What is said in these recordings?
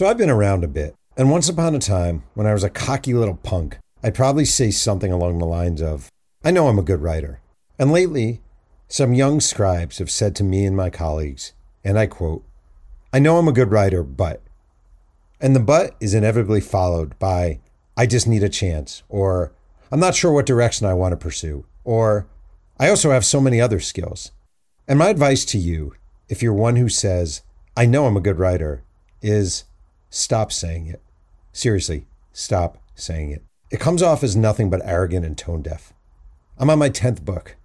So I've been around a bit, and once upon a time, when I was a cocky little punk, I'd probably say something along the lines of, I know I'm a good writer. And lately, some young scribes have said to me and my colleagues, and I quote, I know I'm a good writer, but. And the but is inevitably followed by, I just need a chance, or I'm not sure what direction I want to pursue, or I also have so many other skills. And my advice to you, if you're one who says, I know I'm a good writer, is stop saying it. Seriously, stop saying it. It comes off as nothing but arrogant and tone deaf. I'm on my 10th book.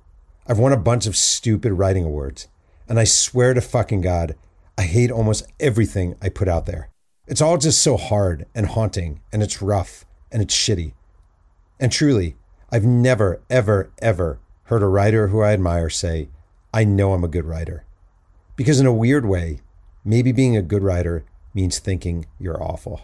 I've won a bunch of stupid writing awards. And I swear to fucking God, I hate almost everything I put out there. It's all just so hard and haunting, and it's rough and it's shitty. And truly, I've never, ever, ever heard a writer who I admire say, I know I'm a good writer. Because in a weird way, maybe being a good writer means thinking you're awful.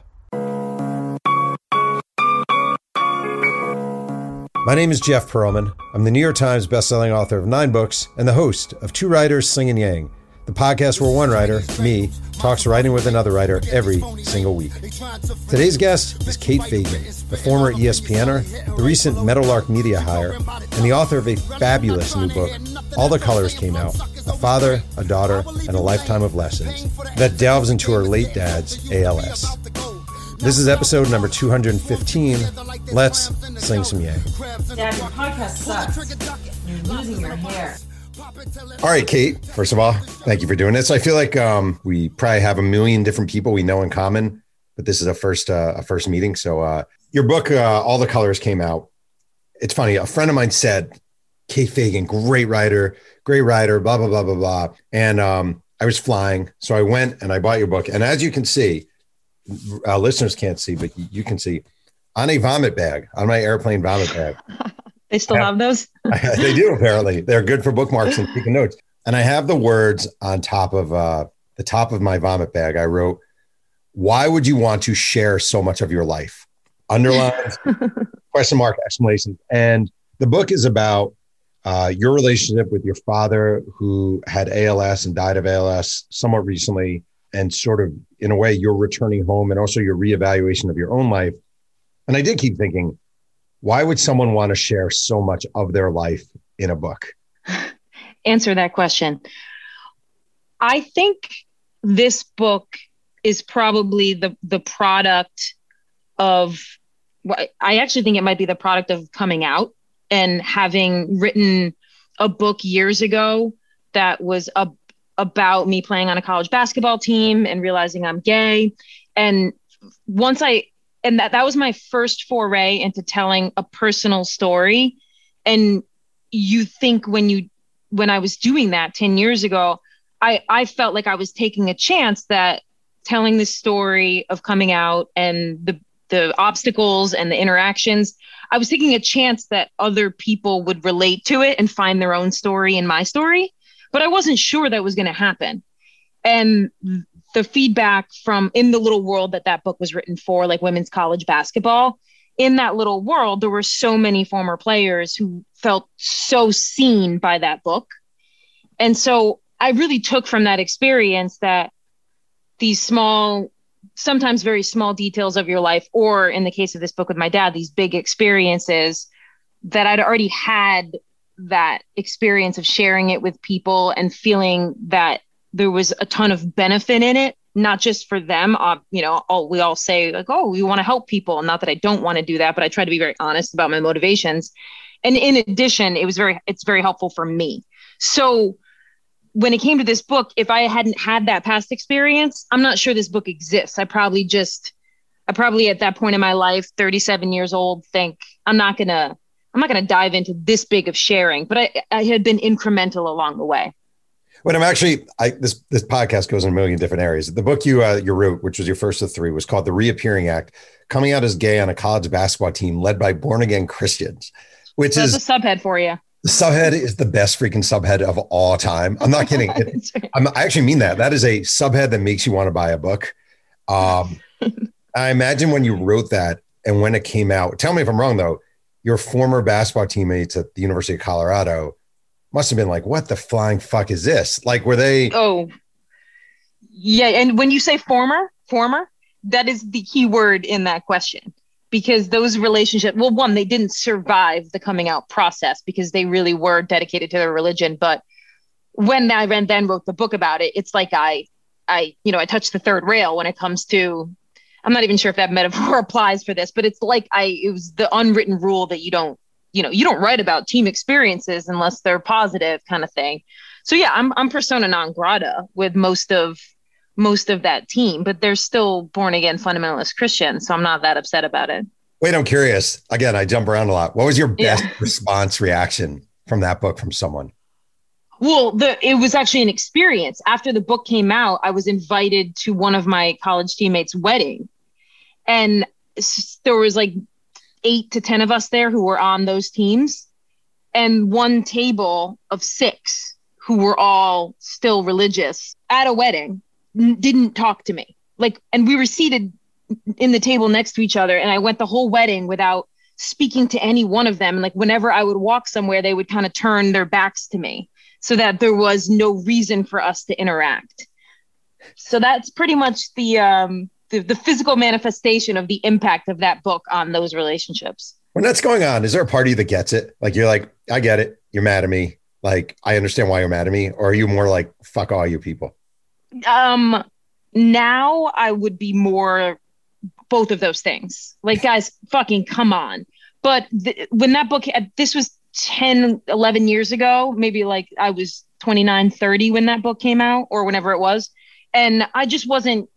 My name is Jeff Pearlman. I'm the New York Times bestselling author of nine books and the host of Two Writers Slinging Yang, the podcast where one writer, me, talks writing with another writer every single week. Today's guest is Kate Fagan, the former ESPNer, the recent Meadowlark media hire, and the author of a fabulous new book, All the Colors Came Out A Father, a Daughter, and a Lifetime of Lessons, that delves into her late dad's ALS. This is episode number 215. Let's sing some yang. Dad, your podcast sucks. You're losing your hair. All right, Kate. First of all, thank you for doing this. I feel like um, we probably have a million different people we know in common, but this is a first uh, a first meeting. So uh, your book, uh, All the Colors, came out. It's funny. A friend of mine said, "Kate Fagan, great writer, great writer." Blah blah blah blah blah. And um, I was flying, so I went and I bought your book. And as you can see, uh, listeners can't see, but you can see on a vomit bag, on my airplane vomit bag. they still have, have those? they do, apparently. They're good for bookmarks and taking notes. And I have the words on top of uh, the top of my vomit bag. I wrote, Why would you want to share so much of your life? Underlines, question mark, exclamation. And the book is about uh, your relationship with your father who had ALS and died of ALS somewhat recently and sort of in a way you're returning home and also your reevaluation of your own life and i did keep thinking why would someone want to share so much of their life in a book answer that question i think this book is probably the the product of i actually think it might be the product of coming out and having written a book years ago that was a about me playing on a college basketball team and realizing I'm gay. And once I, and that, that was my first foray into telling a personal story. And you think when you, when I was doing that 10 years ago, I, I felt like I was taking a chance that telling the story of coming out and the, the obstacles and the interactions, I was taking a chance that other people would relate to it and find their own story in my story but I wasn't sure that was going to happen. And the feedback from in the little world that that book was written for, like women's college basketball, in that little world, there were so many former players who felt so seen by that book. And so I really took from that experience that these small, sometimes very small details of your life, or in the case of this book with my dad, these big experiences that I'd already had that experience of sharing it with people and feeling that there was a ton of benefit in it not just for them uh, you know all, we all say like oh we want to help people. And not that i don't want to do that but i try to be very honest about my motivations. And in addition it was very it's very helpful for me. So when it came to this book if i hadn't had that past experience i'm not sure this book exists. I probably just i probably at that point in my life 37 years old think i'm not gonna I'm not to dive into this big of sharing, but I, I had been incremental along the way. When I'm actually, I, this this podcast goes in a million different areas. The book you uh, you wrote, which was your first of three, was called "The Reappearing Act: Coming Out as Gay on a College Basketball Team Led by Born Again Christians," which That's is a subhead for you. The subhead is the best freaking subhead of all time. I'm not kidding. It, I'm, I actually mean that. That is a subhead that makes you want to buy a book. Um, I imagine when you wrote that and when it came out. Tell me if I'm wrong though your former basketball teammates at the University of Colorado must have been like, what the flying fuck is this? Like, were they? Oh, yeah. And when you say former, former, that is the key word in that question because those relationships well one they didn't survive the coming out process because they really were dedicated to their religion but when i then wrote the book about it it's like i i you know i touched the third rail when it comes to i'm not even sure if that metaphor applies for this but it's like i it was the unwritten rule that you don't you know you don't write about team experiences unless they're positive kind of thing so yeah i'm i'm persona non grata with most of most of that team, but they're still born again fundamentalist Christians. So I'm not that upset about it. Wait, I'm curious. Again, I jump around a lot. What was your best yeah. response reaction from that book from someone? Well, the it was actually an experience. After the book came out, I was invited to one of my college teammates' wedding. And there was like 8 to 10 of us there who were on those teams and one table of 6 who were all still religious at a wedding didn't talk to me. Like, and we were seated in the table next to each other, and I went the whole wedding without speaking to any one of them. And like, whenever I would walk somewhere, they would kind of turn their backs to me so that there was no reason for us to interact. So that's pretty much the um, the, the physical manifestation of the impact of that book on those relationships. When that's going on, is there a party that gets it? Like you're like, I get it. You're mad at me. Like I understand why you're mad at me. Or are you more like, fuck all you people? Um, now I would be more both of those things. Like, guys, fucking come on. But th- when that book, this was 10, 11 years ago, maybe like I was 29, 30 when that book came out or whenever it was. And I just wasn't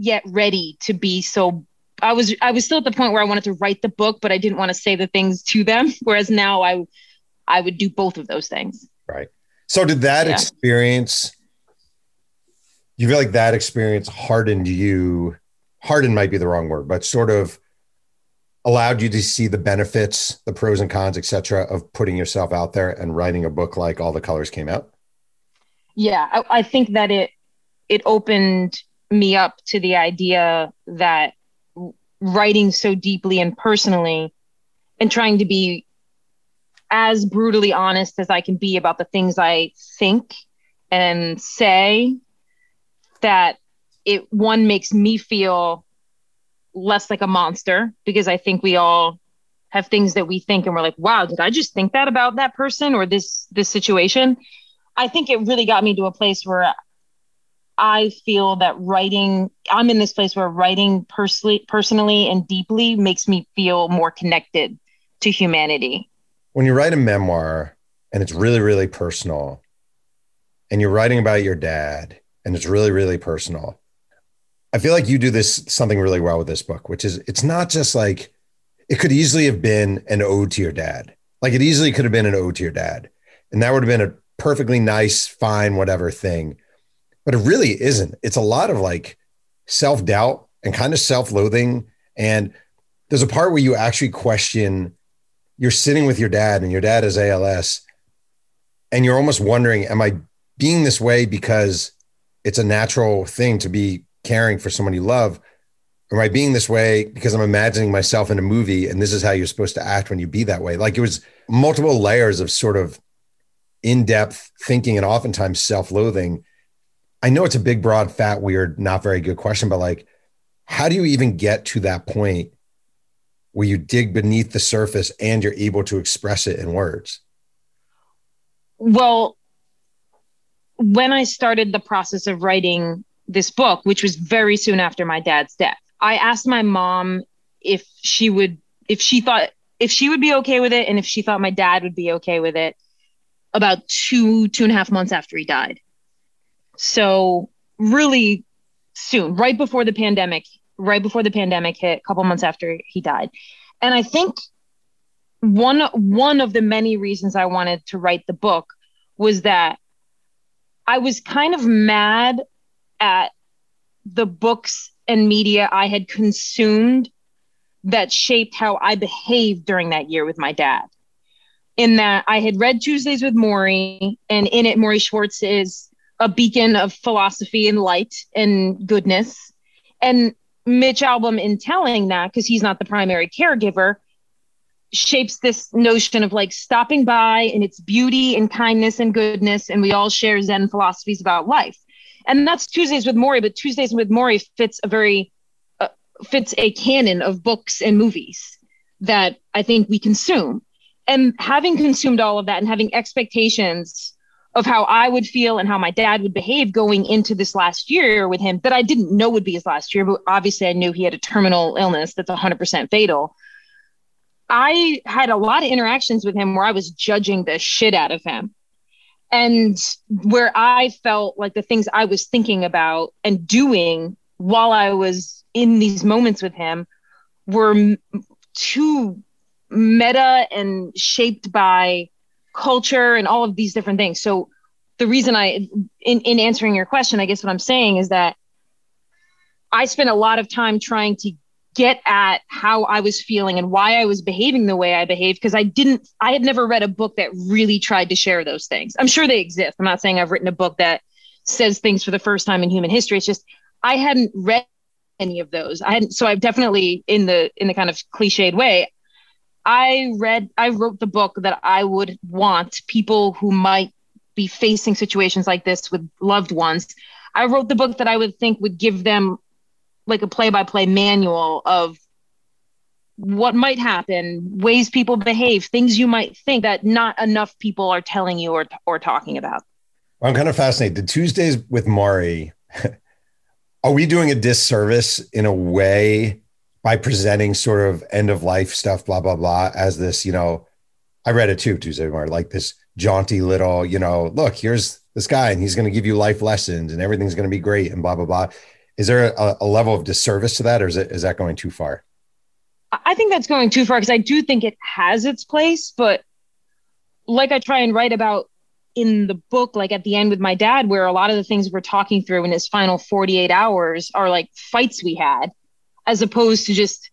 yet ready to be so I was I was still at the point where I wanted to write the book, but I didn't want to say the things to them. Whereas now I I would do both of those things. Right. So did that yeah. experience you feel like that experience hardened you hardened might be the wrong word but sort of allowed you to see the benefits the pros and cons etc of putting yourself out there and writing a book like all the colors came out yeah I, I think that it it opened me up to the idea that writing so deeply and personally and trying to be as brutally honest as I can be about the things I think and say that it one makes me feel less like a monster because I think we all have things that we think and we're like, wow, did I just think that about that person or this this situation? I think it really got me to a place where I feel that writing, I'm in this place where writing personally, personally and deeply makes me feel more connected to humanity. When you write a memoir and it's really, really personal, and you're writing about your dad, and it's really, really personal. I feel like you do this something really well with this book, which is it's not just like it could easily have been an ode to your dad. Like it easily could have been an ode to your dad. And that would have been a perfectly nice, fine, whatever thing. But it really isn't. It's a lot of like self doubt and kind of self loathing. And there's a part where you actually question you're sitting with your dad and your dad is ALS. And you're almost wondering, am I being this way because it's a natural thing to be caring for someone you love. Am I being this way because I'm imagining myself in a movie and this is how you're supposed to act when you be that way? Like it was multiple layers of sort of in depth thinking and oftentimes self loathing. I know it's a big, broad, fat, weird, not very good question, but like, how do you even get to that point where you dig beneath the surface and you're able to express it in words? Well, when I started the process of writing this book, which was very soon after my dad's death, I asked my mom if she would, if she thought, if she would be okay with it and if she thought my dad would be okay with it about two, two and a half months after he died. So, really soon, right before the pandemic, right before the pandemic hit, a couple months after he died. And I think one one of the many reasons I wanted to write the book was that I was kind of mad at the books and media I had consumed that shaped how I behaved during that year with my dad. In that I had read Tuesdays with Morrie, and in it, Morrie Schwartz is a beacon of philosophy and light and goodness. And Mitch Albom, in telling that, because he's not the primary caregiver, shapes this notion of like stopping by and its beauty and kindness and goodness and we all share zen philosophies about life and that's tuesdays with morrie but tuesdays with morrie fits a very uh, fits a canon of books and movies that I think we consume. And having consumed all of that and having expectations of how I would feel and how my dad would behave going into this last year with him that I didn't know would be his last year, but obviously I knew he had a terminal illness that's 100% fatal. I had a lot of interactions with him where I was judging the shit out of him. And where I felt like the things I was thinking about and doing while I was in these moments with him were too meta and shaped by culture and all of these different things. So the reason I in, in answering your question, I guess what I'm saying is that I spent a lot of time trying to get at how I was feeling and why I was behaving the way I behaved because I didn't I had never read a book that really tried to share those things. I'm sure they exist. I'm not saying I've written a book that says things for the first time in human history. It's just I hadn't read any of those. I hadn't so I've definitely in the in the kind of cliched way I read, I wrote the book that I would want people who might be facing situations like this with loved ones. I wrote the book that I would think would give them like a play by play manual of what might happen, ways people behave, things you might think that not enough people are telling you or, or talking about. I'm kind of fascinated. The Tuesdays with Morrie, are we doing a disservice in a way by presenting sort of end of life stuff, blah, blah, blah, as this, you know, I read it too, Tuesday morning, like this jaunty little, you know, look, here's this guy and he's going to give you life lessons and everything's going to be great and blah, blah, blah. Is there a, a level of disservice to that or is it, is that going too far? I think that's going too far because I do think it has its place, but like I try and write about in the book, like at the end with my dad, where a lot of the things we're talking through in his final 48 hours are like fights we had as opposed to just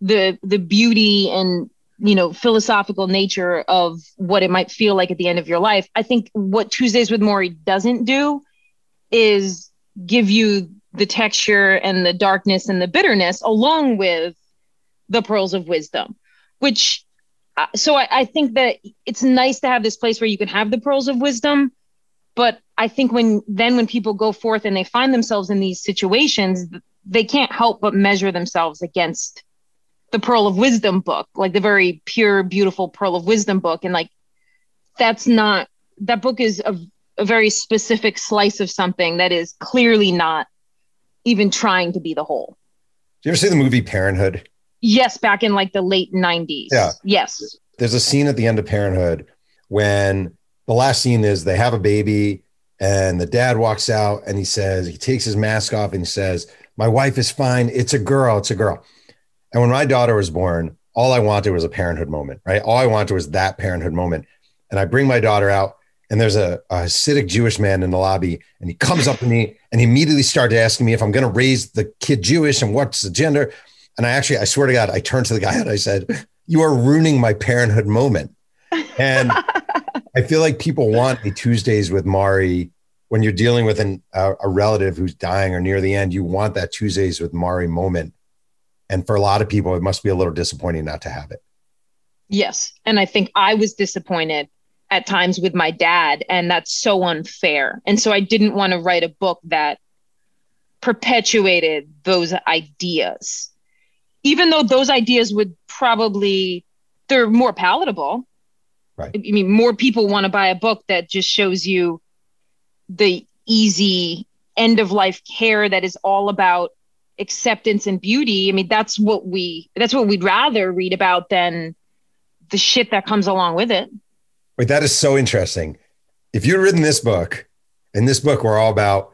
the the beauty and you know philosophical nature of what it might feel like at the end of your life. I think what tuesdays with morrie doesn't do is give you the texture and the darkness and the bitterness along with the pearls of wisdom which uh, so I, I think that it's nice to have this place where you can have the pearls of wisdom but i think when then when people go forth and they find themselves in these situations they can't help but measure themselves against the Pearl of Wisdom book, like the very pure, beautiful Pearl of Wisdom book. And like, that's not, that book is a, a very specific slice of something that is clearly not even trying to be the whole. Do you ever see the movie Parenthood? Yes, back in like the late 90s. Yeah. Yes. There's a scene at the end of Parenthood when the last scene is they have a baby and the dad walks out and he says, he takes his mask off and he says, my wife is fine. It's a girl. It's a girl. And when my daughter was born, all I wanted was a parenthood moment, right? All I wanted was that parenthood moment. And I bring my daughter out, and there's a, a Hasidic Jewish man in the lobby, and he comes up to me and he immediately started asking me if I'm going to raise the kid Jewish and what's the gender. And I actually, I swear to God, I turned to the guy and I said, You are ruining my parenthood moment. And I feel like people want a Tuesdays with Morrie when you're dealing with an, a, a, relative who's dying or near the end, you want that Tuesdays with Morrie moment. And for a lot of people, it must be a little disappointing not to have it. Yes. And I think I was disappointed at times with my dad, and that's so unfair. And so I didn't want to write a book that perpetuated those ideas, even though those ideas would probably, they're more palatable. Right. I mean, more people want to buy a book that just shows you the easy end of life care that is all about acceptance and beauty i mean that's what we that's what we'd rather read about than the shit that comes along with it. Wait that is so interesting. If you'd written this book and this book were all about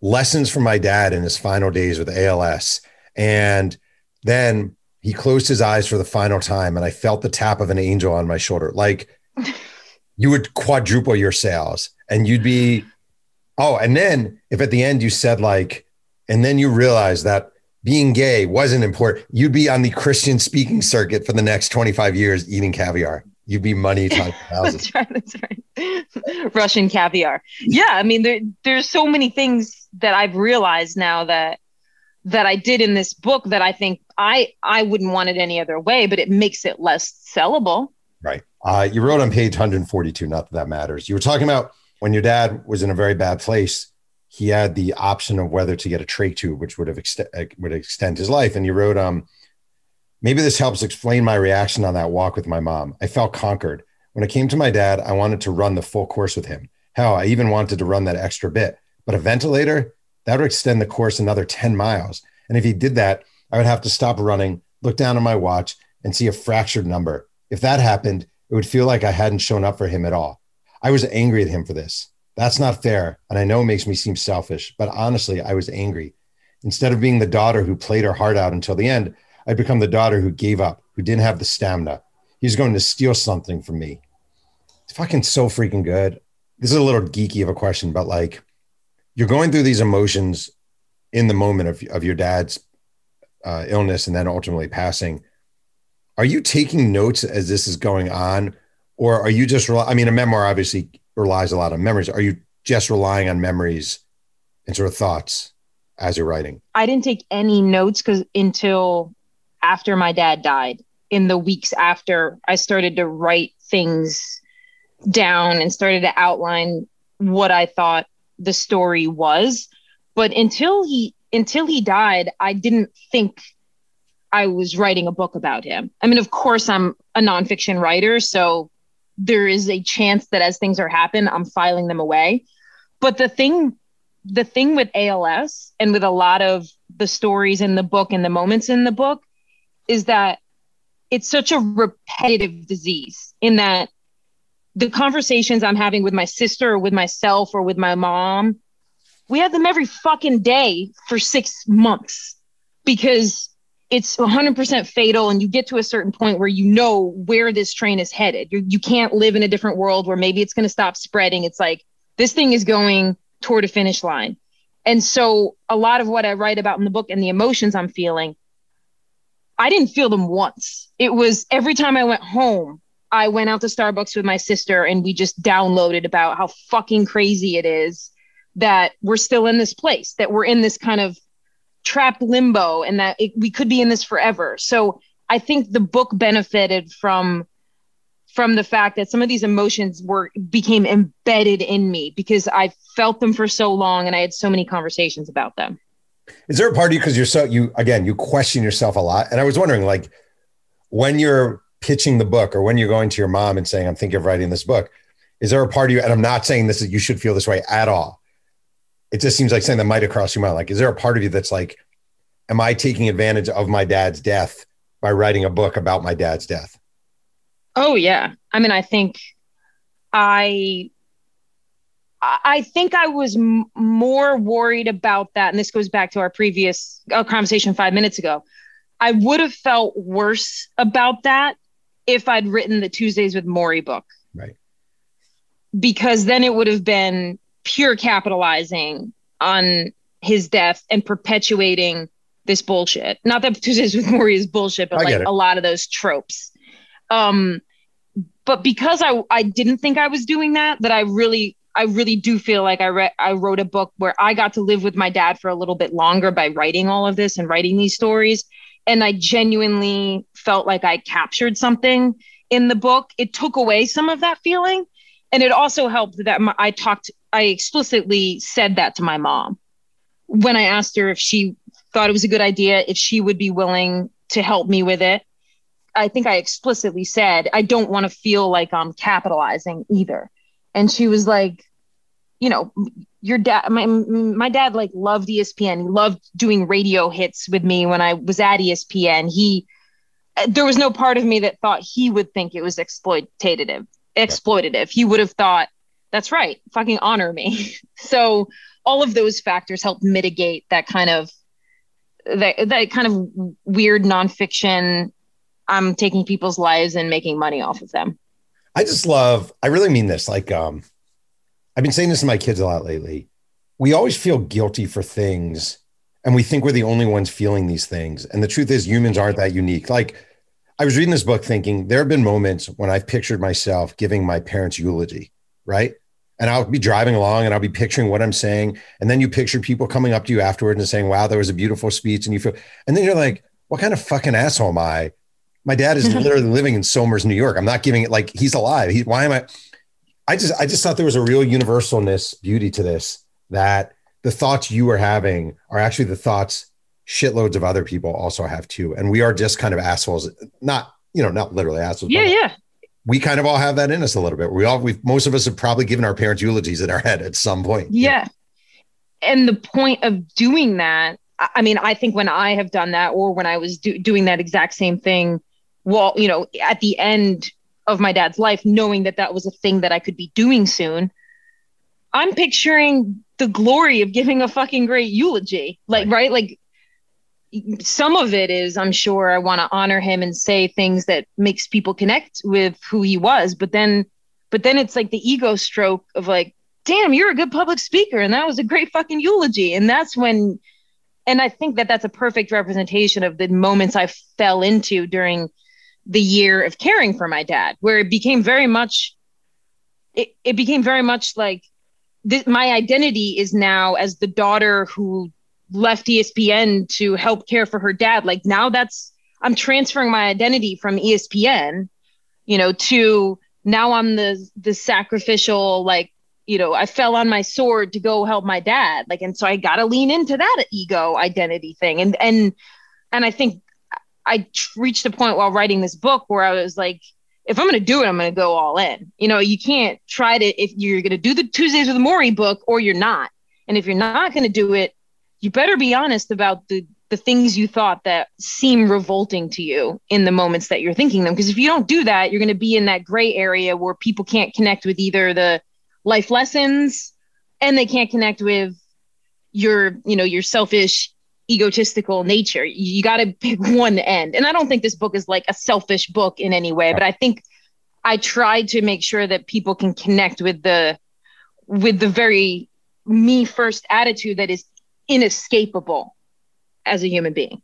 lessons from my dad in his final days with als and then he closed his eyes for the final time and i felt the tap of an angel on my shoulder like you would quadruple your sales and you'd be Oh, and then if at the end you said like, and then you realize that being gay wasn't important, you'd be on the Christian speaking circuit for the next 25 years eating caviar. You'd be money times thousands. that's right. That's right. Russian caviar. Yeah. I mean, there, there's so many things that I've realized now that that I did in this book that I think I I wouldn't want it any other way, but it makes it less sellable. Right. Uh, you wrote on page 142, not that that matters. You were talking about when your dad was in a very bad place, he had the option of whether to get a trach tube, which would have ext- uh, would extend his life. And you wrote, um, maybe this helps explain my reaction on that walk with my mom. I felt conquered. When it came to my dad, I wanted to run the full course with him. Hell, I even wanted to run that extra bit. But a ventilator, that would extend the course another 10 miles. And if he did that, I would have to stop running, look down at my watch, and see a fractured number. If that happened, it would feel like I hadn't shown up for him at all. I was angry at him for this. That's not fair. And I know it makes me seem selfish, but honestly, I was angry. Instead of being the daughter who played her heart out until the end, I'd become the daughter who gave up, who didn't have the stamina. He's going to steal something from me. It's fucking so freaking good. This is a little geeky of a question, but like you're going through these emotions in the moment of, of your dad's uh, illness and then ultimately passing. Are you taking notes as this is going on? Or are you just, I mean, a memoir obviously relies a lot on memories. Are you just relying on memories and sort of thoughts as you're writing? I didn't take any notes because until after my dad died, in the weeks after, I started to write things down and started to outline what I thought the story was. But until he until he died, I didn't think I was writing a book about him. I mean, of course, I'm a nonfiction writer, so there is a chance that as things are happen, I'm filing them away. But the thing, the thing with ALS and with a lot of the stories in the book and the moments in the book is that it's such a repetitive disease in that the conversations I'm having with my sister or with myself or with my mom, we have them every fucking day for six months because it's 100% fatal and you get to a certain point where you know where this train is headed. You can not live in a different world where maybe it's going to stop spreading. It's like this thing is going toward a finish line. And so a lot of what i write about in the book and the emotions i'm feeling i didn't feel them once. It was every time i went home i went out to starbucks with my sister and we just downloaded about how fucking crazy it is that we're still in this place that we're in this kind of trapped limbo and that it, we could be in this forever. So I think the book benefited from from the fact that some of these emotions were became embedded in me because I felt them for so long and I had so many conversations about them. Is there a part of you because you're so you again you question yourself a lot, and I was wondering like when you're pitching the book or when you're going to your mom and saying I'm thinking of writing this book, is there a part of you? And I'm not saying this you should feel this way at all, it just seems like something that might have crossed your mind. Like, is there a part of you that's like, am I taking advantage of my dad's death by writing a book about my dad's death? Oh yeah. I mean, I think I I think I was m- more worried about that, and this goes back to our previous uh, conversation five minutes ago. I would have felt worse about that if I'd written the Tuesdays with Morrie book, right? Because then it would have been pure capitalizing on his death and perpetuating this bullshit. Not that Tuesdays with Morrie is bullshit, but I like a lot of those tropes. Um, but because I I didn't think I was doing that, that I really I really do feel like I read I wrote a book where I got to live with my dad for a little bit longer by writing all of this and writing these stories. And I genuinely felt like I captured something in the book. It took away some of that feeling. And it also helped that my, I talked I explicitly said that to my mom when I asked her if she thought it was a good idea, if she would be willing to help me with it. I think I explicitly said, I don't want to feel like I'm capitalizing either. And she was like, you know, your dad, my, my dad like loved ESPN. He loved doing radio hits with me when I was at ESPN. He, there was no part of me that thought he would think it was exploitative, exploitative. He would have thought, that's right, fucking honor me. so all of those factors help mitigate that kind of that that kind of weird nonfiction. I'm taking people's lives and making money off of them. I just love. I really mean this. Like, um, I've been saying this to my kids a lot lately. We always feel guilty for things, and we think we're the only ones feeling these things. And the truth is, humans aren't that unique. Like, I was reading this book thinking there have been moments when I've pictured myself giving my parents' eulogy, right? and I'll be driving along and I'll be picturing what I'm saying. And then you picture people coming up to you afterward and saying, wow, that was a beautiful speech. And you feel, and then you're like, what kind of fucking asshole am I? My dad is literally living in Somers, New York. I'm not giving it like he's alive. He, why am I? I just, I just thought there was a real universalness beauty to this that the thoughts you are having are actually the thoughts shitloads of other people also have too. And we are just kind of assholes, not, you know, not literally assholes. Yeah, yeah. We kind of all have that in us a little bit. We all, we most of us have probably given our parents eulogies in our head at some point. Yeah. And the point of doing that, I mean, I think when I have done that or when I was do- doing that exact same thing, well, you know, at the end of my dad's life, knowing that that was a thing that I could be doing soon, I'm picturing the glory of giving a fucking great eulogy. Like, right? Like some of it is I'm sure I want to honor him and say things that makes people connect with who he was, but then but then it's like the ego stroke of like, damn, you're a good public speaker and that was a great fucking eulogy. And that's when and I think that that's a perfect representation of the moments I fell into during the year of caring for my dad, where it became very much it, it became very much like th- my identity is now as the daughter who left ESPN to help care for her dad. Like now that's I'm transferring my identity from ESPN, you know, to now I'm the the sacrificial like you know I fell on my sword to go help my dad. Like and so I got to lean into that ego identity thing. And and and I think I reached a point while writing this book where I was like if I'm going to do it I'm going to go all in. You know you can't try to if you're going to do the Tuesdays with Morrie book or you're not. And if you're not going to do it you better be honest about the the things you thought that seem revolting to you in the moments that you're thinking them. Because if you don't do that you're going to be in that gray area where people can't connect with either the life lessons and they can't connect with your you know your selfish egotistical nature. You, got to pick one end. And i don't think this book is like a selfish book in any way but i think i tried to make sure that people can connect with the with the very me first attitude that is inescapable as a human being.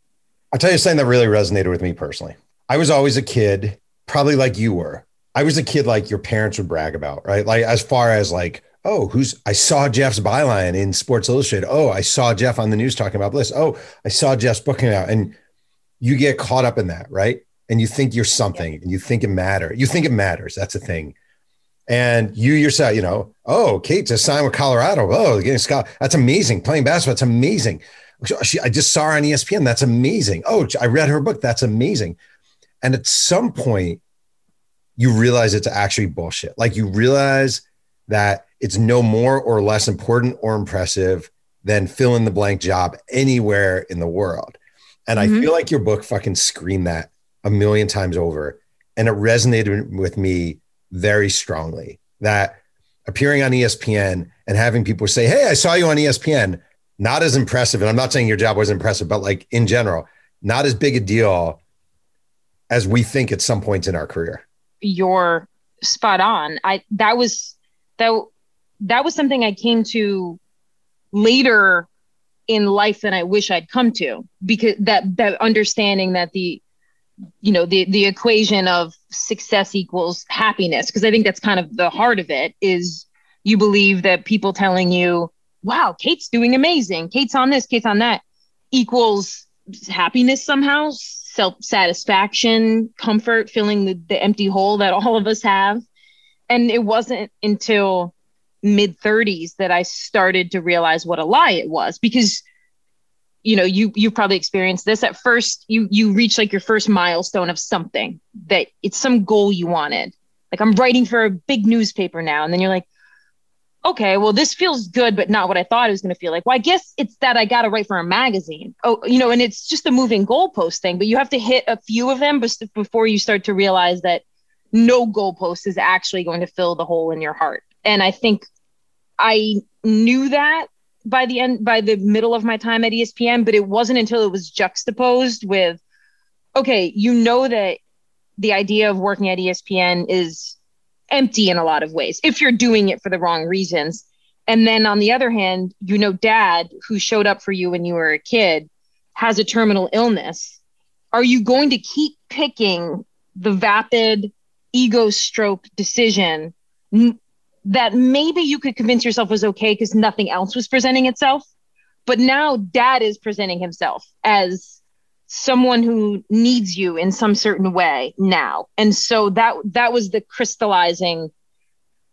I'll tell you something that really resonated with me personally. I was always a kid, probably like you were. I was a kid like your parents would brag about, right? Like as far as like, oh, who's I saw Jeff's byline in Sports Illustrated. Oh, I saw Jeff on the news talking about this. Oh, I saw Jeff's booking out. And you get caught up in that, right? And you think you're something and you think it matters. You think it matters. That's a thing. And you yourself, you know, oh, Kate just signed with Colorado. Oh, getting Scott. That's amazing. Playing basketball. That's amazing. She, I just saw her on ESPN. That's amazing. Oh, I read her book. That's amazing. And at some point, you realize it's actually bullshit. Like you realize that it's no more or less important or impressive than fill in the blank job anywhere in the world. And mm-hmm. I feel like your book fucking screamed that a million times over. And it resonated with me very strongly that appearing on ESPN and having people say, Hey, I saw you on ESPN, not as impressive. And I'm not saying your job was impressive, but like in general, not as big a deal as we think at some points in our career. You're spot on. I that was that that was something I came to later in life than I wish I'd come to because that that understanding that the you know the the equation of success equals happiness because i think that's kind of the heart of it is you believe that people telling you wow kate's doing amazing. Kate's on this kate's on that equals happiness somehow self satisfaction comfort filling the, the empty hole that all of us have. And it wasn't until mid 30s that i started to realize what a lie it was because you know you you probably experienced this at first you you reach like your first milestone of something that it's some goal you wanted. Like i'm writing for a big newspaper now and then you're like okay well this feels good but not what i thought it was going to feel like. Well i guess it's that i got to write for a magazine. Oh you know and it's just a moving goalpost thing but you have to hit a few of them before you start to realize that no goalpost is actually going to fill the hole in your heart. And i think i knew that by the end by the middle of my time at ESPN, but it wasn't until it was juxtaposed with okay, you know that the idea of working at ESPN is empty in a lot of ways if you're doing it for the wrong reasons. And then on the other hand, you know dad who showed up for you when you were a kid has a terminal illness. Are you going to keep picking the vapid ego stroke decision that maybe you could convince yourself was okay because nothing else was presenting itself. But now dad is presenting himself as someone who needs you in some certain way now. And so that that was the crystallizing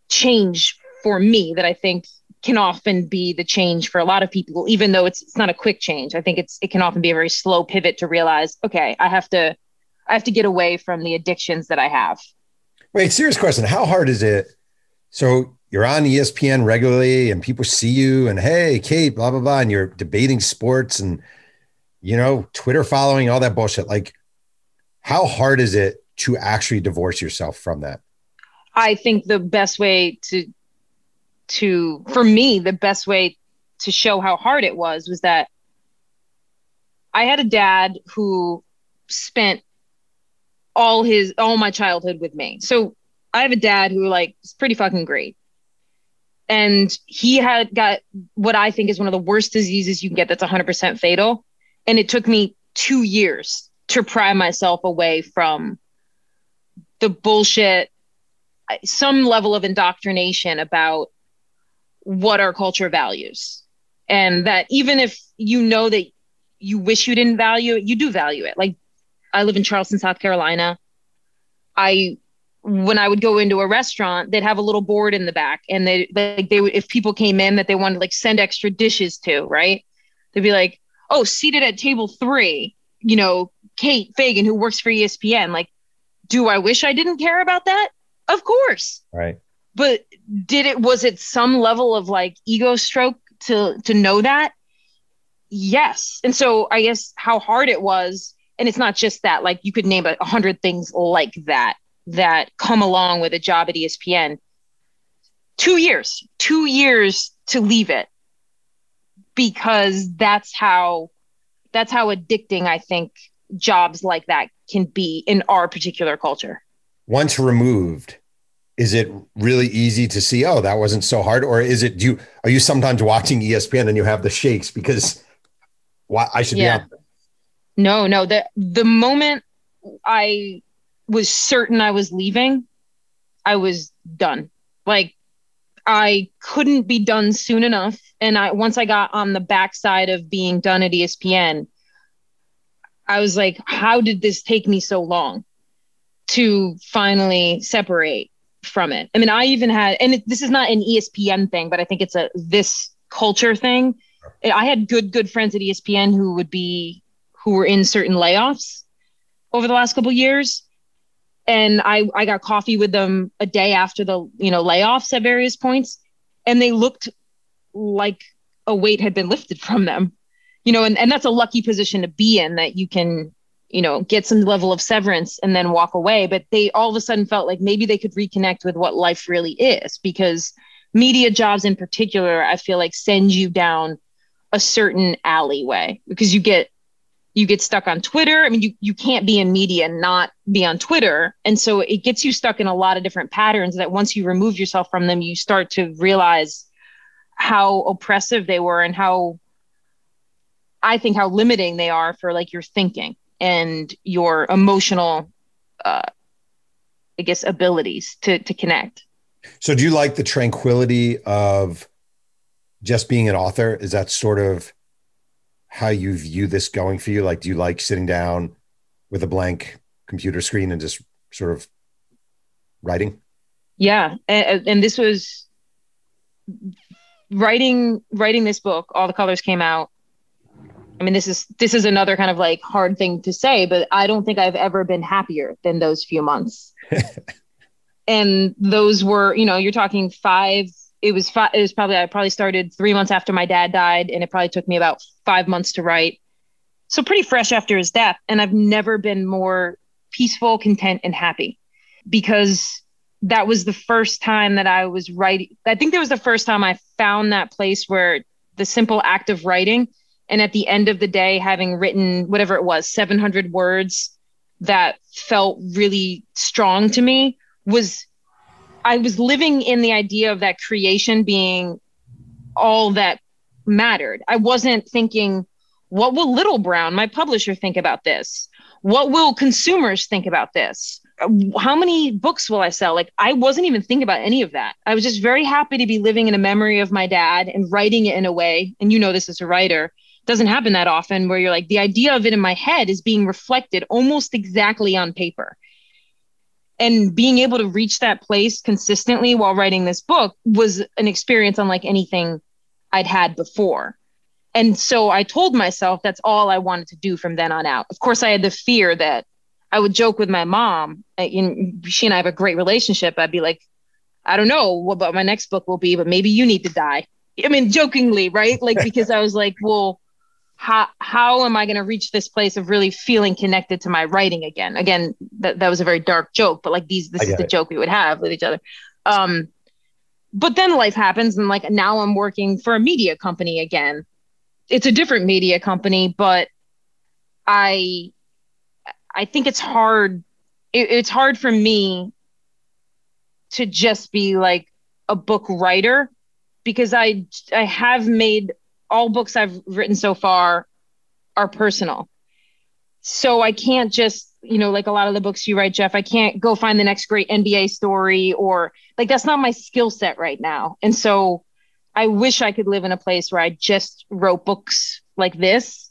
change for me that I think can often be the change for a lot of people, even though it's it's not a quick change. I think it's it can often be a very slow pivot to realize, okay, I have to I have to get away from the addictions that I have. Wait, serious question. How hard is it? So you're on ESPN regularly and people see you and hey, Kate, blah, blah, blah, and you're debating sports and you know, Twitter following, all that bullshit. Like, how hard is it to actually divorce yourself from that? I think the best way to to for me the best way to show how hard it was was that I had a dad who spent all his all my childhood with me. So I have a dad who like is pretty fucking great. And he had got what I think is one of the worst diseases you can get that's 100% fatal. And it took me 2 years to pry myself away from the bullshit some level of indoctrination about what our culture values and that even if you know that you wish you didn't value it you do value it like i live in charleston south carolina i when i would go into a restaurant they'd have a little board in the back and they like they would if people came in that they wanted like send extra dishes to right? They'd be like oh seated at table three you know kate fagan who works for espn like do i wish i didn't care about that? Of course. Right. But did it was it some level of like ego stroke to to know that? Yes. And so i guess how hard it was and it's not just that like you could name a, a hundred things like that that come along with a job at espn two years two years to leave it. Because that's how that's how addicting i think jobs like that can be in our particular culture. Once removed is it really easy to see oh that wasn't so hard? Or is it do you are you sometimes watching espn and you have the shakes because why i should yeah. be out no no the the moment i was certain i was leaving i was done like i couldn't be done soon enough and i once i got on the backside of being done at espn i was like how did this take me so long to finally separate from it. I mean, I even had, and it, this is not an ESPN thing, but I think it's a this culture thing. I had good, good friends at ESPN who would be, who were in certain layoffs over the last couple years. And I, I got coffee with them a day after the, you know, layoffs at various points. And they looked like a weight had been lifted from them, you know, and, and that's a lucky position to be in that you can you know, get some level of severance and then walk away. But they all of a sudden felt like maybe they could reconnect with what life really is because media jobs in particular, I feel like send you down a certain alleyway because you get you get stuck on Twitter. I mean, you you can't be in media and not be on Twitter. And so it gets you stuck in a lot of different patterns that once you remove yourself from them, you start to realize how oppressive they were and how I think how limiting they are for like your thinking and your emotional uh, i guess abilities to to connect so do you like the tranquility of just being an author is that sort of how you view this going for you like do you like sitting down with a blank computer screen and just sort of writing yeah and, and this was writing writing this book all the colors came out I mean, this is this is another kind of like hard thing to say, but I don't think I've ever been happier than those few months. and those were, you know, you're talking five. It was five. It was probably I probably started three months after my dad died, and it probably took me about five months to write. So pretty fresh after his death, and I've never been more peaceful, content, and happy because that was the first time that I was writing. I think that was the first time I found that place where the simple act of writing and at the end of the day having written whatever it was 700 words that felt really strong to me was i was living in the idea of that creation being all that mattered. I wasn't thinking what will little brown my publisher think about this? What will consumers think about this? How many books will i sell? Like i wasn't even thinking about any of that. I was just very happy to be living in a memory of my dad and writing it in a way and you know this as a writer doesn't happen that often where you're like the idea of it in my head is being reflected almost exactly on paper and being able to reach that place consistently while writing this book was an experience unlike anything I'd had before. And so I told myself that's all I wanted to do from then on out. Of course, I had the fear that I would joke with my mom. Uh, and she and I have a great relationship. I'd be like, I don't know what my next book will be, but maybe you need to die. I mean, jokingly, right? Like, because I was like, well, how how am I going to reach this place of really feeling connected to my writing again? Again, that that was a very dark joke, but like these, this is the it. joke we would have with each other. Um, but then life happens, and like now I'm working for a media company again. It's a different media company, but I I think it's hard. It, it's hard for me to just be like a book writer because I I have made all books I've written so far are personal. So I can't just, you know, like a lot of the books you write, Jeff, I can't go find the next great NBA story or like that's not my skill set right now. And so I wish I could live in a place where I just wrote books like this.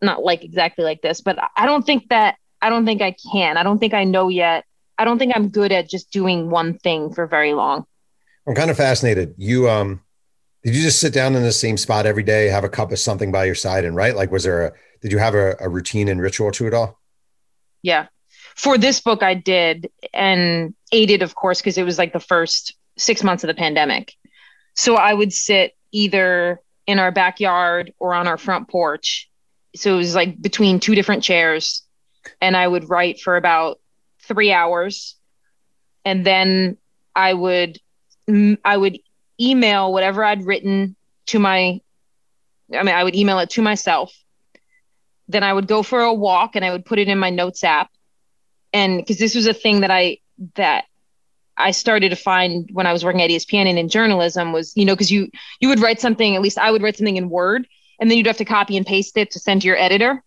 Not like exactly like this, but I don't think that I don't think I can. I don't think I know yet. I don't think I'm good at just doing one thing for very long. I'm kind of fascinated. You um did you just sit down in the same spot every day, have a cup of something by your side and write? Like, was there a, did you have a, a routine and ritual to it all? Yeah. For this book, I did and aided, of course, because it was like the first six months of the pandemic. So I would sit either in our backyard or on our front porch. So it was like between two different chairs. And I would write for about three hours. And then I would mm, I would email whatever I'd written to my, I mean, I would email it to myself. Then I would go for a walk and I would put it in my notes app. And because this was a thing that I, that I started to find when I was working at ESPN and in journalism was, you know, because you, you would write something, at least I would write something in Word and then you'd have to copy and paste it to send to your editor.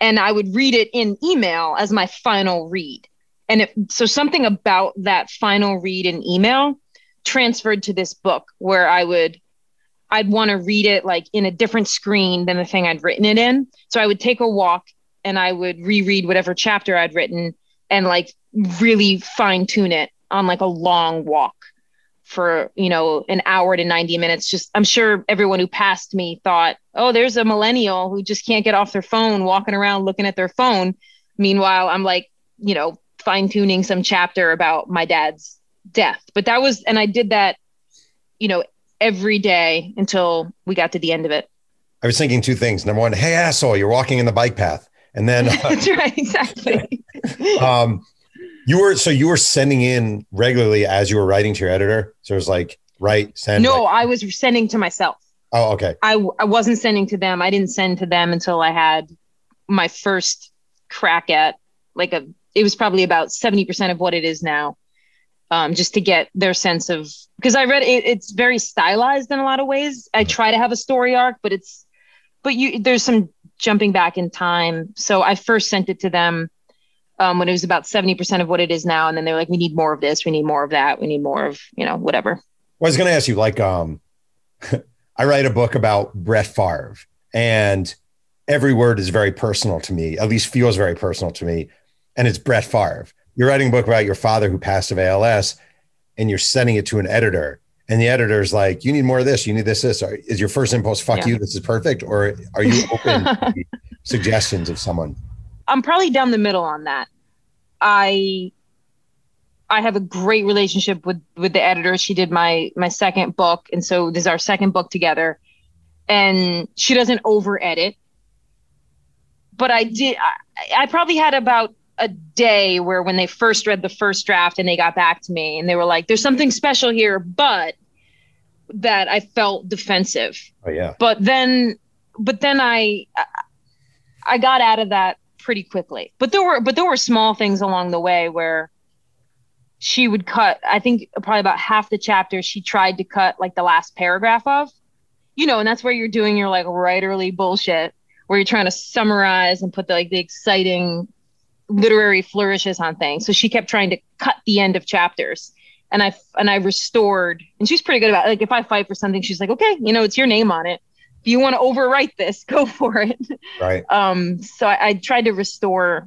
And I would read it in email as my final read. And it, so something about that final read in email transferred to this book where I would I'd want to read it like in a different screen than the thing I'd written it in. So I would take a walk and I would reread whatever chapter I'd written and like really fine tune it on like a long walk for, you know, an hour to 90 minutes. Just I'm sure everyone who passed me thought, "Oh, there's a millennial who just can't get off their phone walking around looking at their phone." Meanwhile, I'm like, you know, fine tuning some chapter about my dad's death. But that was, and I did that, you know, every day until we got to the end of it. I was thinking two things. Number one, hey asshole, you're walking in the bike path, and then uh, that's right, exactly. um, you were so you were sending in regularly as you were writing to your editor. So it was like write, send. No, I was sending to myself. Oh, okay. I I wasn't sending to them. I didn't send to them until I had my first crack at like a. It was probably about seventy percent of what it is now um, just to get their sense of because I read it, it's very stylized in a lot of ways. I try to have a story arc, but it's but you there's some jumping back in time. So I first sent it to them um, when it was about 70% of what it is now. And then they're like, we need more of this, we need more of that, we need more of, you know, whatever. Well, I was gonna ask you, like, um, I write a book about Brett Favre, and every word is very personal to me, at least feels very personal to me. And it's Brett Favre you're writing a book about your father who passed of ALS and you're sending it to an editor and the editor's like, you need more of this, you need this, this. Is your first impulse, fuck yeah. you, this is perfect? Or are you open to suggestions of someone? I'm probably down the middle on that. I I have a great relationship with with the editor. She did my my second book, and so this is our second book together. And she doesn't over edit, but I did. I, I probably had about a day where when they first read the first draft and they got back to me and they were like, there's something special here, but that I felt defensive. Oh yeah. But then, but then I, I got out of that pretty quickly. But there were, but there were small things along the way where she would cut. I think probably about half the chapter she tried to cut like the last paragraph of, you know, and that's where you're doing your like writerly bullshit where you're trying to summarize and put the, like the exciting literary flourishes on things. So she kept trying to cut the end of chapters. And I and I restored, and she's pretty good about it. like if I fight for something, she's like, okay, you know, it's your name on it. If you want to overwrite this, go for it. Right. Um. So I, I tried to restore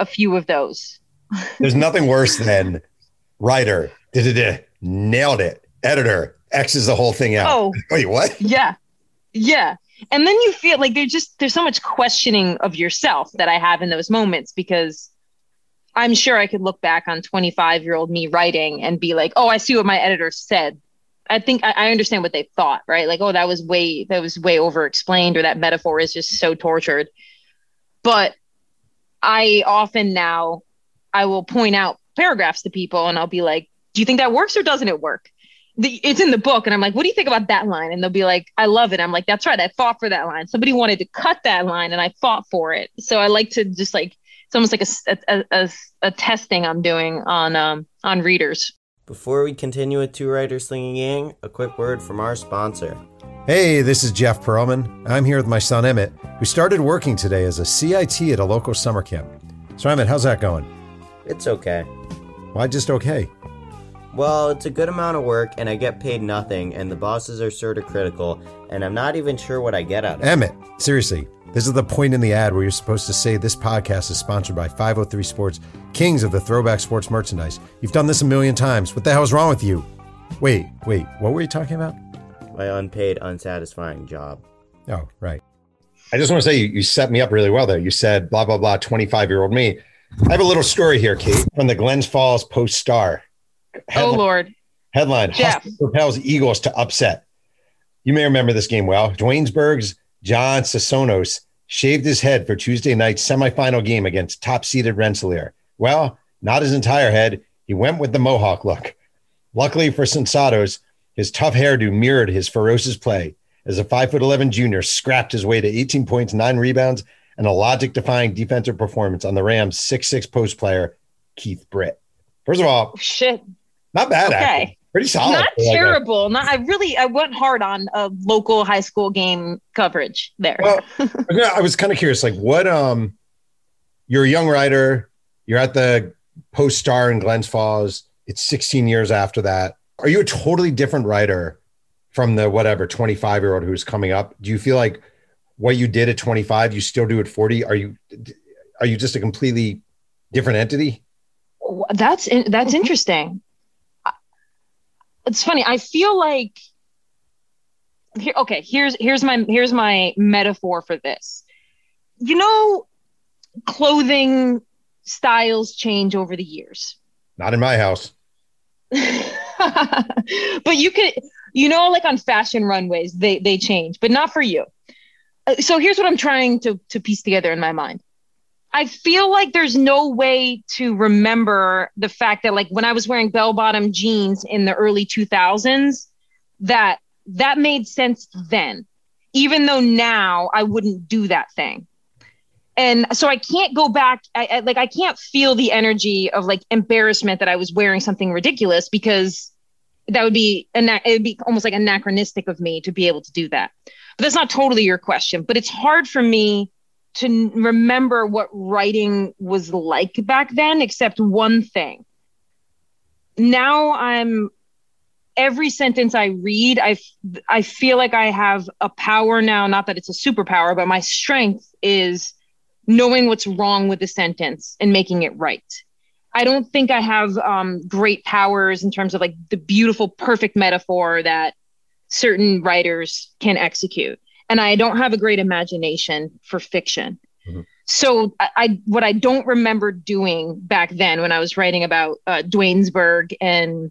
a few of those. There's nothing worse than writer, nailed it, editor, X's the whole thing out. Oh, wait, what? Yeah. Yeah. And then you feel like there's just there's so much questioning of yourself that I have in those moments because I'm sure I could look back on 25 year old me writing and be like, oh, I see what my editor said. I think I, I understand what they thought, right? Like, oh, that was way that was way over explained, or that metaphor is just so tortured. But I often now I will point out paragraphs to people and I'll be like, do you think that works or doesn't it work? The, it's in the book and I'm like, what do you think about that line? And they'll be like, I love it. I'm like, that's right. I fought for that line. Somebody wanted to cut that line and I fought for it. So I like to just like, it's almost like a, a, a, a testing I'm doing on, um, on readers. Before we continue with Two Writers Slinging Yang, a quick word from our sponsor. Hey, this is Jeff Pearlman. I'm here with my son Emmett, who started working today as a CIT at a local summer camp. So, Emmett, how's that going? It's okay. Why just okay? Well, it's a good amount of work, and I get paid nothing, and the bosses are sort of critical, and I'm not even sure what I get out of it. Emmett, seriously, this is the point in the ad where you're supposed to say this podcast is sponsored by 503 Sports, kings of the throwback sports merchandise. You've done this a million times. What the hell is wrong with you? Wait, wait, what were you talking about? My unpaid, unsatisfying job. Oh, right. I just want to say you, you set me up really well there. You said blah, blah, blah, 25 year old me. I have a little story here, Kate, from the Glens Falls Post Star. Oh, headline, oh Lord. Headline Jeff. propels Eagles to upset. You may remember this game well. Duanesburg's John Sassonos shaved his head for Tuesday night's semifinal game against top seeded Rensselaer. Well, not his entire head. He went with the Mohawk look. Luckily for Sensatos, his tough hairdo mirrored his ferocious play as a 5'11 junior scrapped his way to 18 points, nine rebounds, and a logic defying defensive performance on the Rams' 6'6 post player, Keith Britt. First of all, shit. Not bad. Okay. Actually. Pretty solid. Not terrible. Like Not I really I went hard on a local high school game coverage there. Well, I was kind of curious, like what um you're a young writer, you're at the post star in Glens Falls. It's 16 years after that. Are you a totally different writer from the whatever 25 year old who's coming up? Do you feel like what you did at 25, you still do at 40? Are you are you just a completely different entity? That's that's interesting it's funny. I feel like here, okay, here's here's my here's my metaphor for this. You know, clothing styles change over the years. Not in my house. but you could you know like on fashion runways they they change but not for you uh, so here's what i'm trying to to piece together in my mind I feel like there's no way to remember the fact that like when I was wearing bell bottom jeans in the early 2000s that that made sense then even though now I wouldn't do that thing. And so I can't go back I, I, like I can't feel the energy of like embarrassment that I was wearing something ridiculous because that would be an it would be almost like anachronistic of me to be able to do that. But that's not totally your question, but it's hard for me to remember what writing was like back then, except one thing. Now I'm every sentence I read, I I feel like I have a power now. Not that it's a superpower, but my strength is knowing what's wrong with the sentence and making it right. I don't think I have um, great powers in terms of like the beautiful, perfect metaphor that certain writers can execute and I don't have a great imagination for fiction. Mm-hmm. So I, I, what I don't remember doing back then when I was writing about uh, Duanesburg and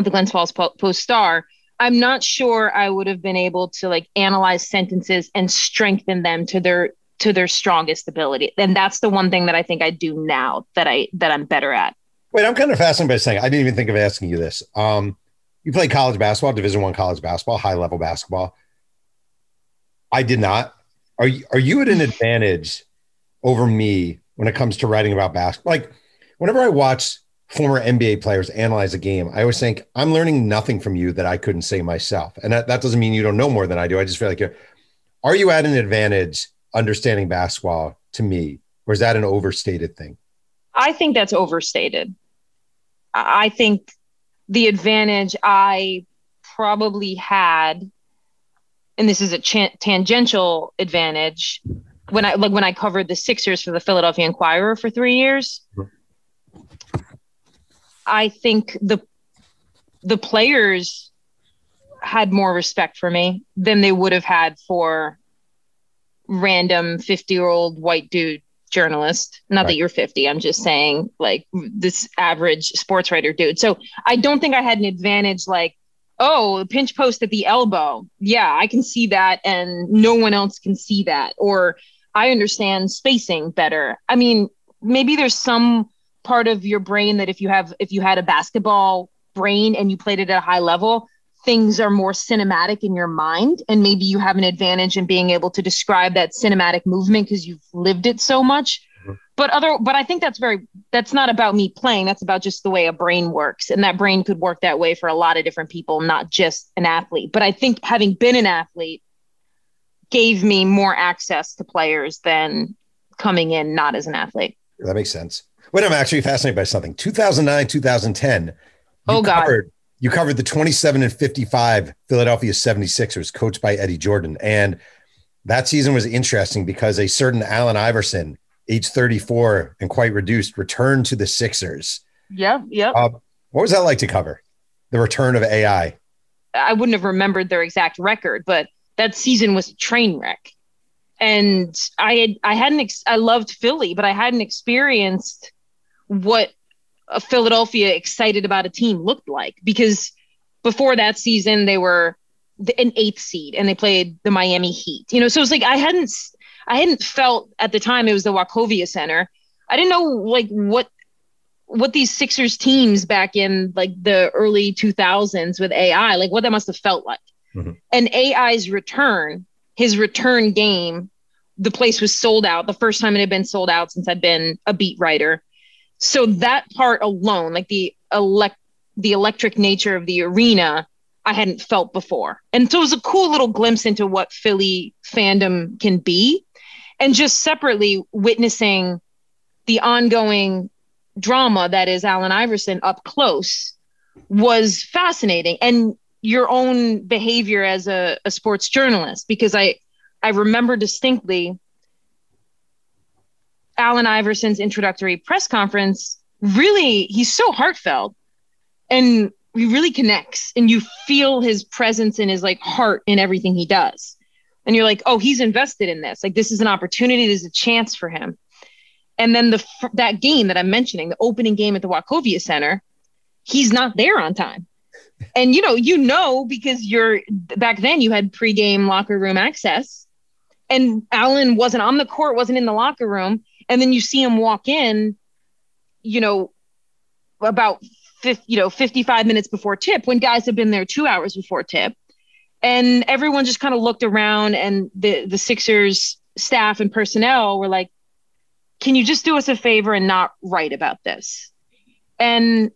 the Glens Falls Post Star, I'm not sure I would have been able to like analyze sentences and strengthen them to their to their strongest ability. And that's the one thing that I think I do now that I that I'm better at. Wait, I'm kind of fascinated by saying I didn't even think of asking you this. Um, you played college basketball, Division One college basketball, high level basketball. I did not. Are you, are you at an advantage over me when it comes to writing about basketball? Like, whenever I watch former NBA players analyze a game, I always think I'm learning nothing from you that I couldn't say myself. And that, that doesn't mean you don't know more than I do. I just feel like you're, are you at an advantage understanding basketball to me, or is that an overstated thing? I think that's overstated. I think the advantage I probably had and this is a ch- tangential advantage when I like when I covered the Sixers for the Philadelphia Inquirer for three years. I think the the players had more respect for me than they would have had for random 50 year old white dude journalist. Not right. that you're 50, I'm just saying like this average sports writer dude. So I don't think I had an advantage like, oh, the pinch post at the elbow. Yeah, I can see that and no one else can see that. Or I understand spacing better. I mean, maybe there's some part of your brain that if you have if you had a basketball brain and you played it at a high level, things are more cinematic in your mind and maybe you have an advantage in being able to describe that cinematic movement because you've lived it so much mm-hmm. but other but i think that's very that's not about me playing that's about just the way a brain works. And that brain could work that way for a lot of different people not just an athlete. But i think having been an athlete gave me more access to players than coming in not as an athlete. That makes sense. Wait i'm actually fascinated by something. 2009 2010 oh god. covered, you covered the 27 and 55 Philadelphia 76ers, coached by Eddie Jordan. And that season was interesting because a certain Allen Iverson, age 34 and quite reduced, returned to the Sixers. Yeah, yeah. Uh, what was that like to cover? The return of AI. I wouldn't have remembered their exact record, but that season was a train wreck. And I had I hadn't ex- I loved Philly, but I hadn't experienced what a Philadelphia excited about a team looked like because before that season they were the, an eighth seed and they played the Miami Heat. You know, so it's like I hadn't I hadn't felt at the time it was the Wachovia Center. I didn't know like what what these Sixers teams back in like the early 2000s with AI, like what that must have felt like. Mm-hmm. And AI's return, his return game, the place was sold out. The first time it had been sold out since I'd been a beat writer so that part alone like the elect the electric nature of the arena i hadn't felt before and so it was a cool little glimpse into what philly fandom can be and just separately witnessing the ongoing drama that is allen iverson up close was fascinating and your own behavior as a, a sports journalist because i i remember distinctly Allen Iverson's introductory press conference, really, he's so heartfelt and he really connects and you feel his presence and his like heart in everything he does. And you're like, oh, he's invested in this. Like, this is an opportunity. There's a chance for him. And then the that game that I'm mentioning, the opening game at the Wachovia Center, he's not there on time. And you know, you know because you're back then you had pregame locker room access, and Allen wasn't on the court, wasn't in the locker room, and then you see him walk in you know about 50, you know 55 minutes before tip when guys have been there 2 hours before tip and everyone just kind of looked around and the the Sixers staff and personnel were like can you just do us a favor and not write about this? And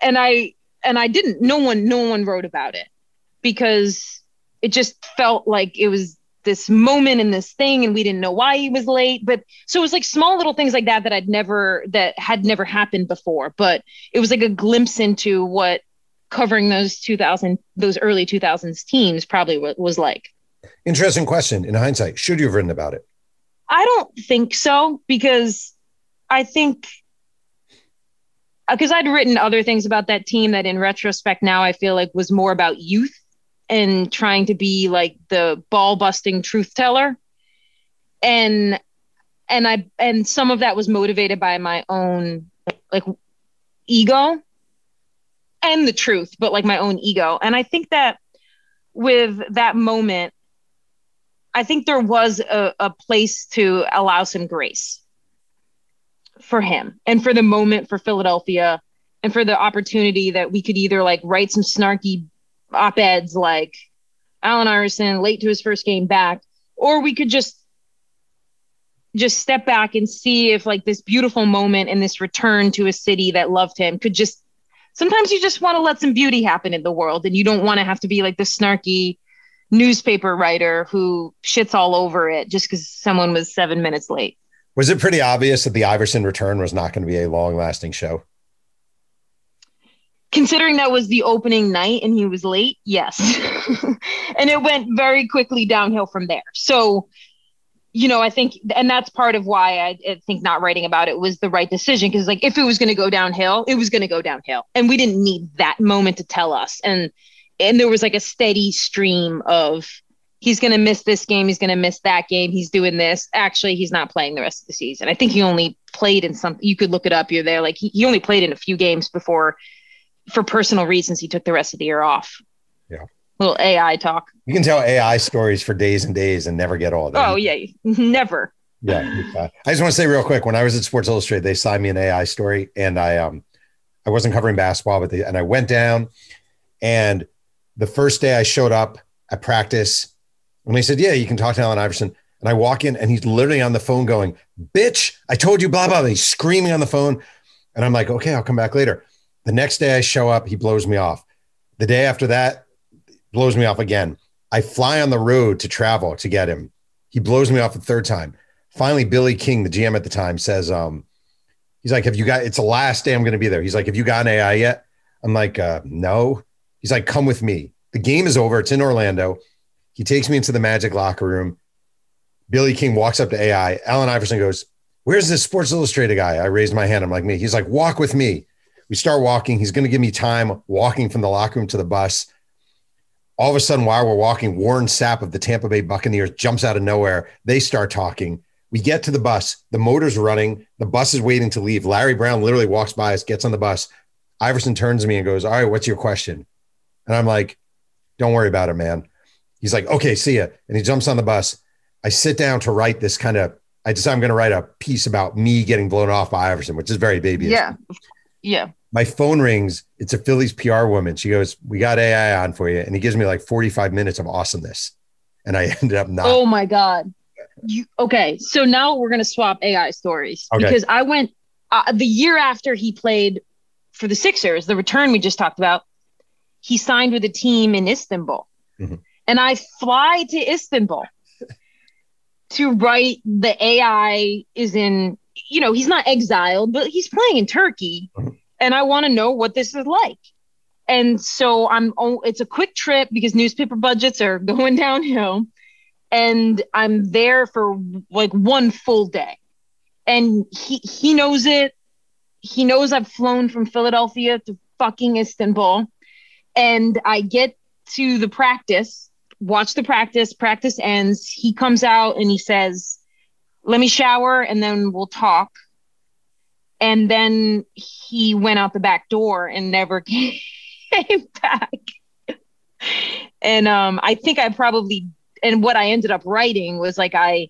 and I and I didn't no one no one wrote about it because it just felt like it was this moment and this thing and we didn't know why he was late. But so it was like small little things like that that i'd never that had never happened before. But it was like a glimpse into what covering those 2000 those early 2000s teams probably w- was like. Interesting question. In hindsight should you have written about it? I don't think so because i think because uh, i'd written other things about that team that in retrospect now i feel like was more about youth and trying to be like the ball busting truth teller. And and i and some of that was motivated by my own like ego and the truth but like my own ego. And i think that with that moment i think there was a, a place to allow some grace for him and for the moment for philadelphia and for the opportunity that we could either like write some snarky op eds like Allen Iverson late to his first game back, or we could just just step back and see if like this beautiful moment and this return to a city that loved him could just sometimes you just want to let some beauty happen in the world and you don't want to have to be like the snarky newspaper writer who shits all over it just because someone was seven minutes late. Was it pretty obvious that the Iverson return was not going to be a long lasting show? considering that was the opening night and he was late, yes. and it went very quickly downhill from there. So you know, I think, and that's part of why I, I think not writing about it was the right decision. Cause like if it was going to go downhill, it was going to go downhill. And we didn't need that moment to tell us. And, and there was like a steady stream of he's going to miss this game. He's going to miss that game. He's doing this. Actually, he's not playing the rest of the season. I think he only played in some, you could look it up. You're there. Like he, he only played in a few games before, for personal reasons, he took the rest of the year off. Yeah little AI talk. You can tell AI stories for days and days and never get old. Oh yeah, never. Yeah, I just want to say real quick. When I was at Sports Illustrated, they signed me an AI story, and I um, I wasn't covering basketball, but they, and I went down, and the first day I showed up at practice, and they said, "Yeah, you can talk to Allen Iverson." And I walk in, and he's literally on the phone going, "Bitch, I told you, blah blah." blah. He's screaming on the phone, and I'm like, "Okay, I'll come back later." The next day I show up, he blows me off. The day after that, blows me off again. I fly on the road to travel to get him. He blows me off the third time. Finally, Billy King, the GM at the time, says, um, he's like, Have you got it's the last day I'm gonna be there? He's like, Have you got an AI yet? I'm like, uh, no. He's like, come with me. The game is over. It's in Orlando. He takes me into the magic locker room. Billy King walks up to AI. Allen Iverson goes, Where's this Sports Illustrated guy? I raised my hand. I'm like, me. He's like, walk with me. We start walking. He's going to give me time walking from the locker room to the bus all of a sudden, while we're walking, Warren Sapp of the Tampa Bay Buccaneers jumps out of nowhere. They start talking. We get to the bus. The motor's running. The bus is waiting to leave. Larry Brown literally walks by us, gets on the bus. Iverson turns to me and goes, All right, what's your question? And I'm like, Don't worry about it, man. He's like, Okay, see ya. And he jumps on the bus. I sit down to write this kind of, I decide I'm going to write a piece about me getting blown off by Iverson, which is very baby. Yeah. Yeah my phone rings. It's a Phillies PR woman. She goes, "We got AI on for you," and he gives me like 45 minutes of awesomeness, and I ended up not. Oh my god! You okay? So now we're gonna swap AI stories okay. because I went uh, the year after he played for the Sixers, the return we just talked about. He signed with a team in Istanbul, mm-hmm. and I fly to Istanbul to write the AI is in. You know, he's not exiled, but he's playing in Turkey. Mm-hmm and I want to know what this is like. And so I'm oh, it's a quick trip because newspaper budgets are going downhill and I'm there for like one full day. And he he knows it. He knows I've flown from Philadelphia to fucking Istanbul and I get to the practice, watch the practice, practice ends, he comes out and he says, "Let me shower and then we'll talk." And then he went out the back door and never came back and um i think i probably and what i ended up writing was like i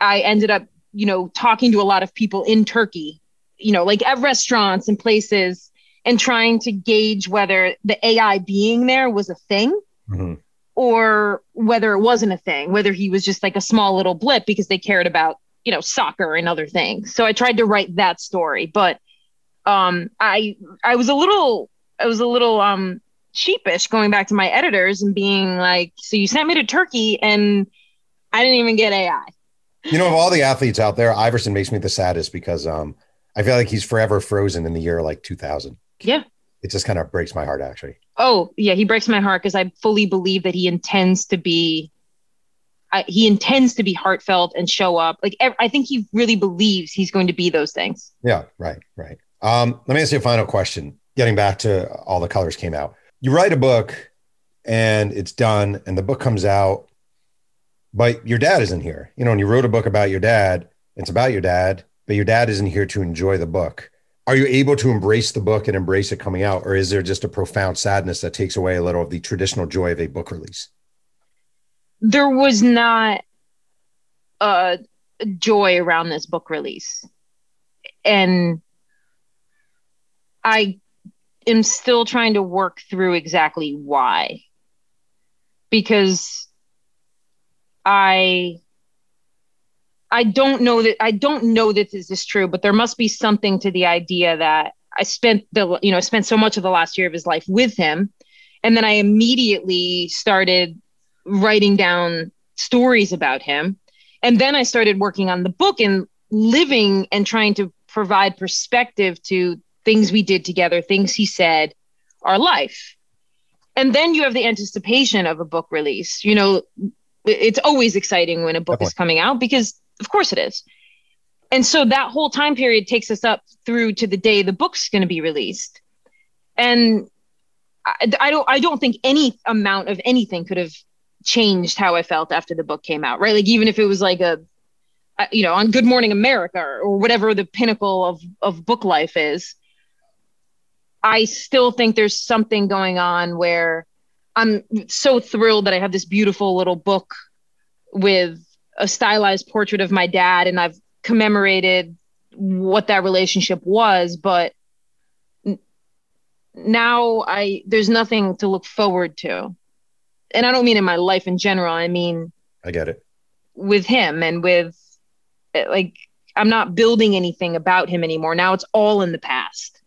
i ended up you know talking to a lot of people in turkey you know like at restaurants and places and trying to gauge whether the ai being there was a thing mm-hmm. or whether it wasn't a thing whether he was just like a small little blip because they cared about you know soccer and other things. So i tried to write that story but um i i was a little i was a little um sheepish going back to my editors and being like so you sent me to turkey and i didn't even get ai you know of all the athletes out there iverson makes me the saddest because um i feel like he's forever frozen in the year like 2000 yeah. It just kind of breaks my heart actually. Oh yeah he breaks my heart because i fully believe that he intends to be I, he intends to be heartfelt and show up. Like I think he really believes he's going to be those things. Yeah, right, right. Um, let me ask you a final question. Getting back to all the colors came out. You write a book, and it's done, and the book comes out, but your dad isn't here. You know, and you wrote a book about your dad. It's about your dad, but your dad isn't here to enjoy the book. Are you able to embrace the book and embrace it coming out, or is there just a profound sadness that takes away a little of the traditional joy of a book release? There was not a joy around this book release. And I am still trying to work through exactly why. Because I I don't know that I don't know that this is true, but there must be something to the idea that I spent the you know spent so much of the last year of his life with him, and then I immediately started writing down stories about him. And then I started working on the book and living and trying to provide perspective to things we did together, things he said, our life. And then you have the anticipation of a book release. You know, it's always exciting when a book Definitely. is coming out because of course it is. And so that whole time period takes us up through to the day the book's going to be released. And I, I don't I don't think any amount of anything could have changed how I felt after the book came out, right? Like even if it was like a you know, on Good Morning America or whatever the pinnacle of of book life is, I still think there's something going on where I'm so thrilled that I have this beautiful little book with a stylized portrait of my dad and I've commemorated what that relationship was, but now I there's nothing to look forward to. And I don't mean in my life in general, I mean I get it. with him and with like I'm not building anything about him anymore. Now it's all in the past.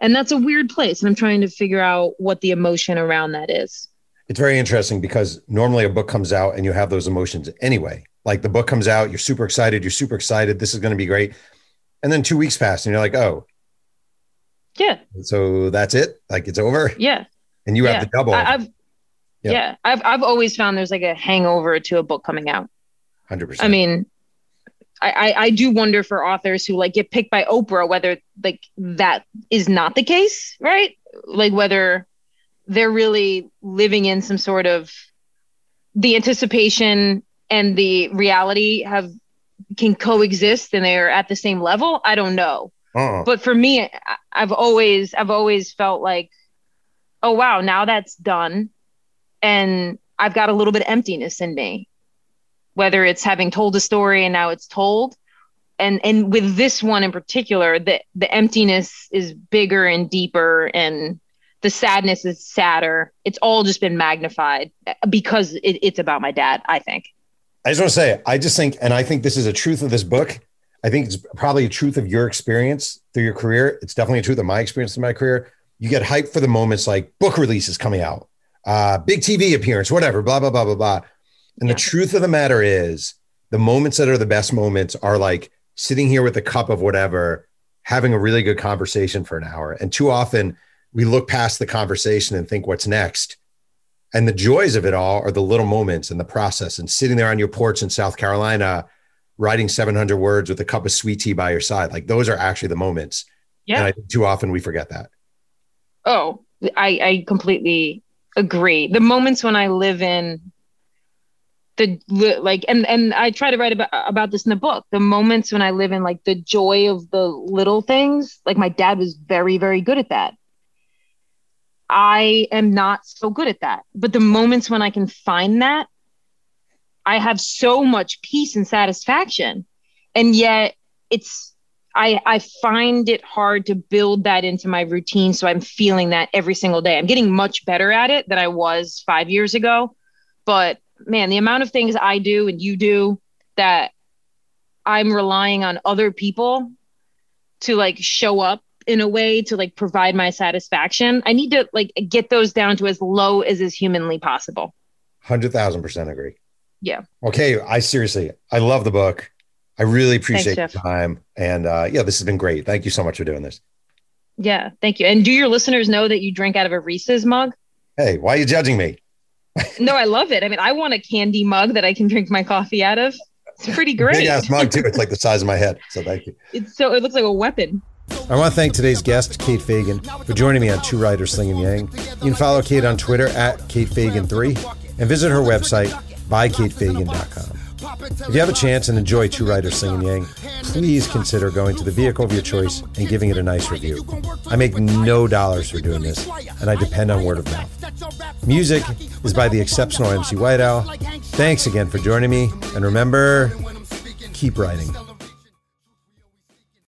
And that's a weird place. And I'm trying to figure out what the emotion around that is. It's very interesting because normally a book comes out and you have those emotions anyway. Like the book comes out, you're super excited, you're super excited, this is going to be great. And then two weeks pass and you're like, oh, Yeah. so that's it? Like it's over? Yeah. And you yeah. have the double. I, I've Yeah. yeah. I've I've always found there's like a hangover to a book coming out. 100%. I mean, I, I I do wonder for authors who like get picked by Oprah whether like that is not the case, right? Like whether they're really living in some sort of the anticipation and the reality have can coexist and they're at the same level. I don't know uh-uh. but for me I- i've always i've always felt like oh wow now that's done and i've got a little bit of emptiness in me whether it's having told a story and now it's told and and with this one in particular the the emptiness is bigger and deeper and the sadness is sadder it's all just been magnified because it, it's about my dad i think I just want to say, I just think, and I think this is a truth of this book. I think it's probably a truth of your experience through your career. It's definitely a truth of my experience in my career. You get hyped for the moments like book releases coming out, uh, big TV appearance, whatever, blah, blah, blah, blah, blah. And Yeah. the truth of the matter is, the moments that are the best moments are like sitting here with a cup of whatever, having a really good conversation for an hour. And too often we look past the conversation and think, what's next? And the joys of it all are the little moments and the process and sitting there on your porch in South Carolina, writing 700 words with a cup of sweet tea by your side. Like those are actually the moments. yeah And I think too often we forget that. Oh, I, I completely agree. The moments when I live in the like, and and I try to write about about this in the book. The moments when I live in like the joy of the little things. Like my dad was very very good at that. I am not so good at that. But the moments when I can find that, I have so much peace and satisfaction. And yet it's I I find it hard to build that into my routine so I'm feeling that every single day. I'm getting much better at it than I was 5 years ago. But man, the amount of things I do and you do that I'm relying on other people to like show up in a way to like provide my satisfaction. I need to like get those down to as low as is humanly possible. 100,000% agree. Yeah. Okay. I seriously, I love the book. I really appreciate Jeff. your time. And uh, yeah, this has been great. Thank you so much for doing this. Yeah, thank you. And do your listeners know that you drink out of a Reese's mug? Hey, why are you judging me? No, I love it. I mean, I want a candy mug that I can drink my coffee out of. It's pretty great. Big ass mug too. It's like the size of my head. So thank you. It's so it looks like a weapon. I want to thank today's guest, Kate Fagan, for joining me on Two Writers Slinging Yang. You can follow Kate on Twitter at KateFagan3 and visit her website, buykatefagan.com. If you have a chance and enjoy Two Writers Slinging Yang, please consider going to the vehicle of your choice and giving it a nice review. I make no dollars for doing this, and I depend on word of mouth. Music is by the exceptional MC White Owl. Thanks again for joining me, and remember, keep writing.